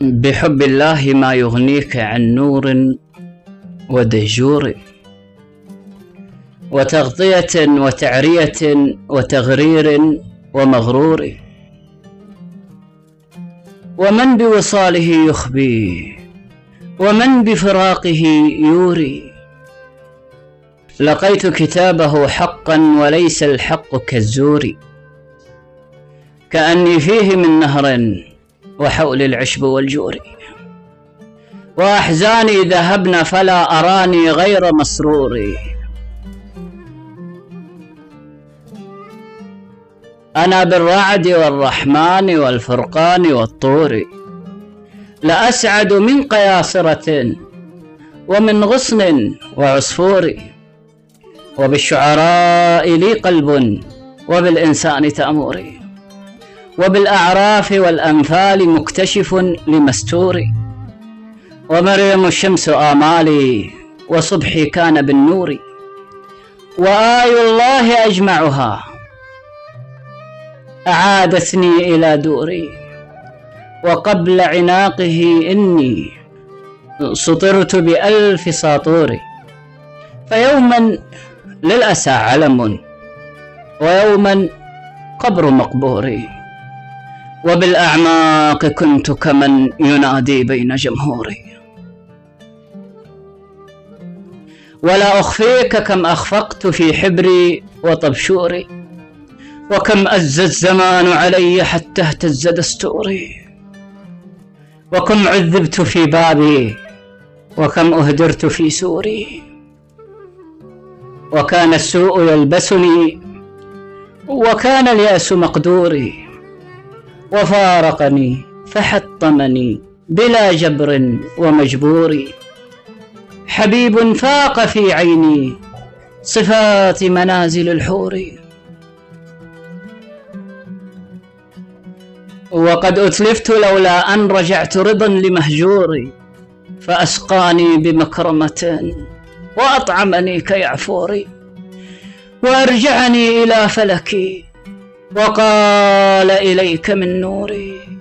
بحب الله ما يغنيك عن نور ودجور وتغطية وتعرية وتغرير ومغرور. ومن بوصاله يخبي ومن بفراقه يوري. لقيت كتابه حقا وليس الحق كالزور. كأني فيه من نهر وحول العشب والجور. وأحزاني ذهبن فلا أراني غير مسرور. أنا بالرعد والرحمن والفرقان والطور. لأسعد من قياصرة ومن غصن وعصفور وبالشعراء لي قلب وبالإنسان تأموري وبالأعراف والأنفال مكتشف لمستور ومريم الشمس آمالي وصبحي كان بالنور وآي الله أجمعها أعادتني إلى دوري وقبل عناقه إني سطرت بألف ساطور. فيوما للأسى علم ويوما قبر مقبوري وبالأعماق كنت كمن ينادي بين جمهوري ولا أخفيك كم أخفقت في حبري وطبشوري وكم أز الزمان علي حتى اهتز دستوري. وكم عذبت في بابي وكم أهدرت في سوري. وكان السوء يلبسني وكان اليأس مقدوري. وفارقني فحطمني بلا جبر ومجبور. حبيب فاق في عيني صفات منازل الحور. وقد أتلفت لولا أن رجعت رضا لمهجوري فأسقاني بمكرمة وأطعمني كيعفوري وأرجعني إلى فلكي وقال إليك من نوري.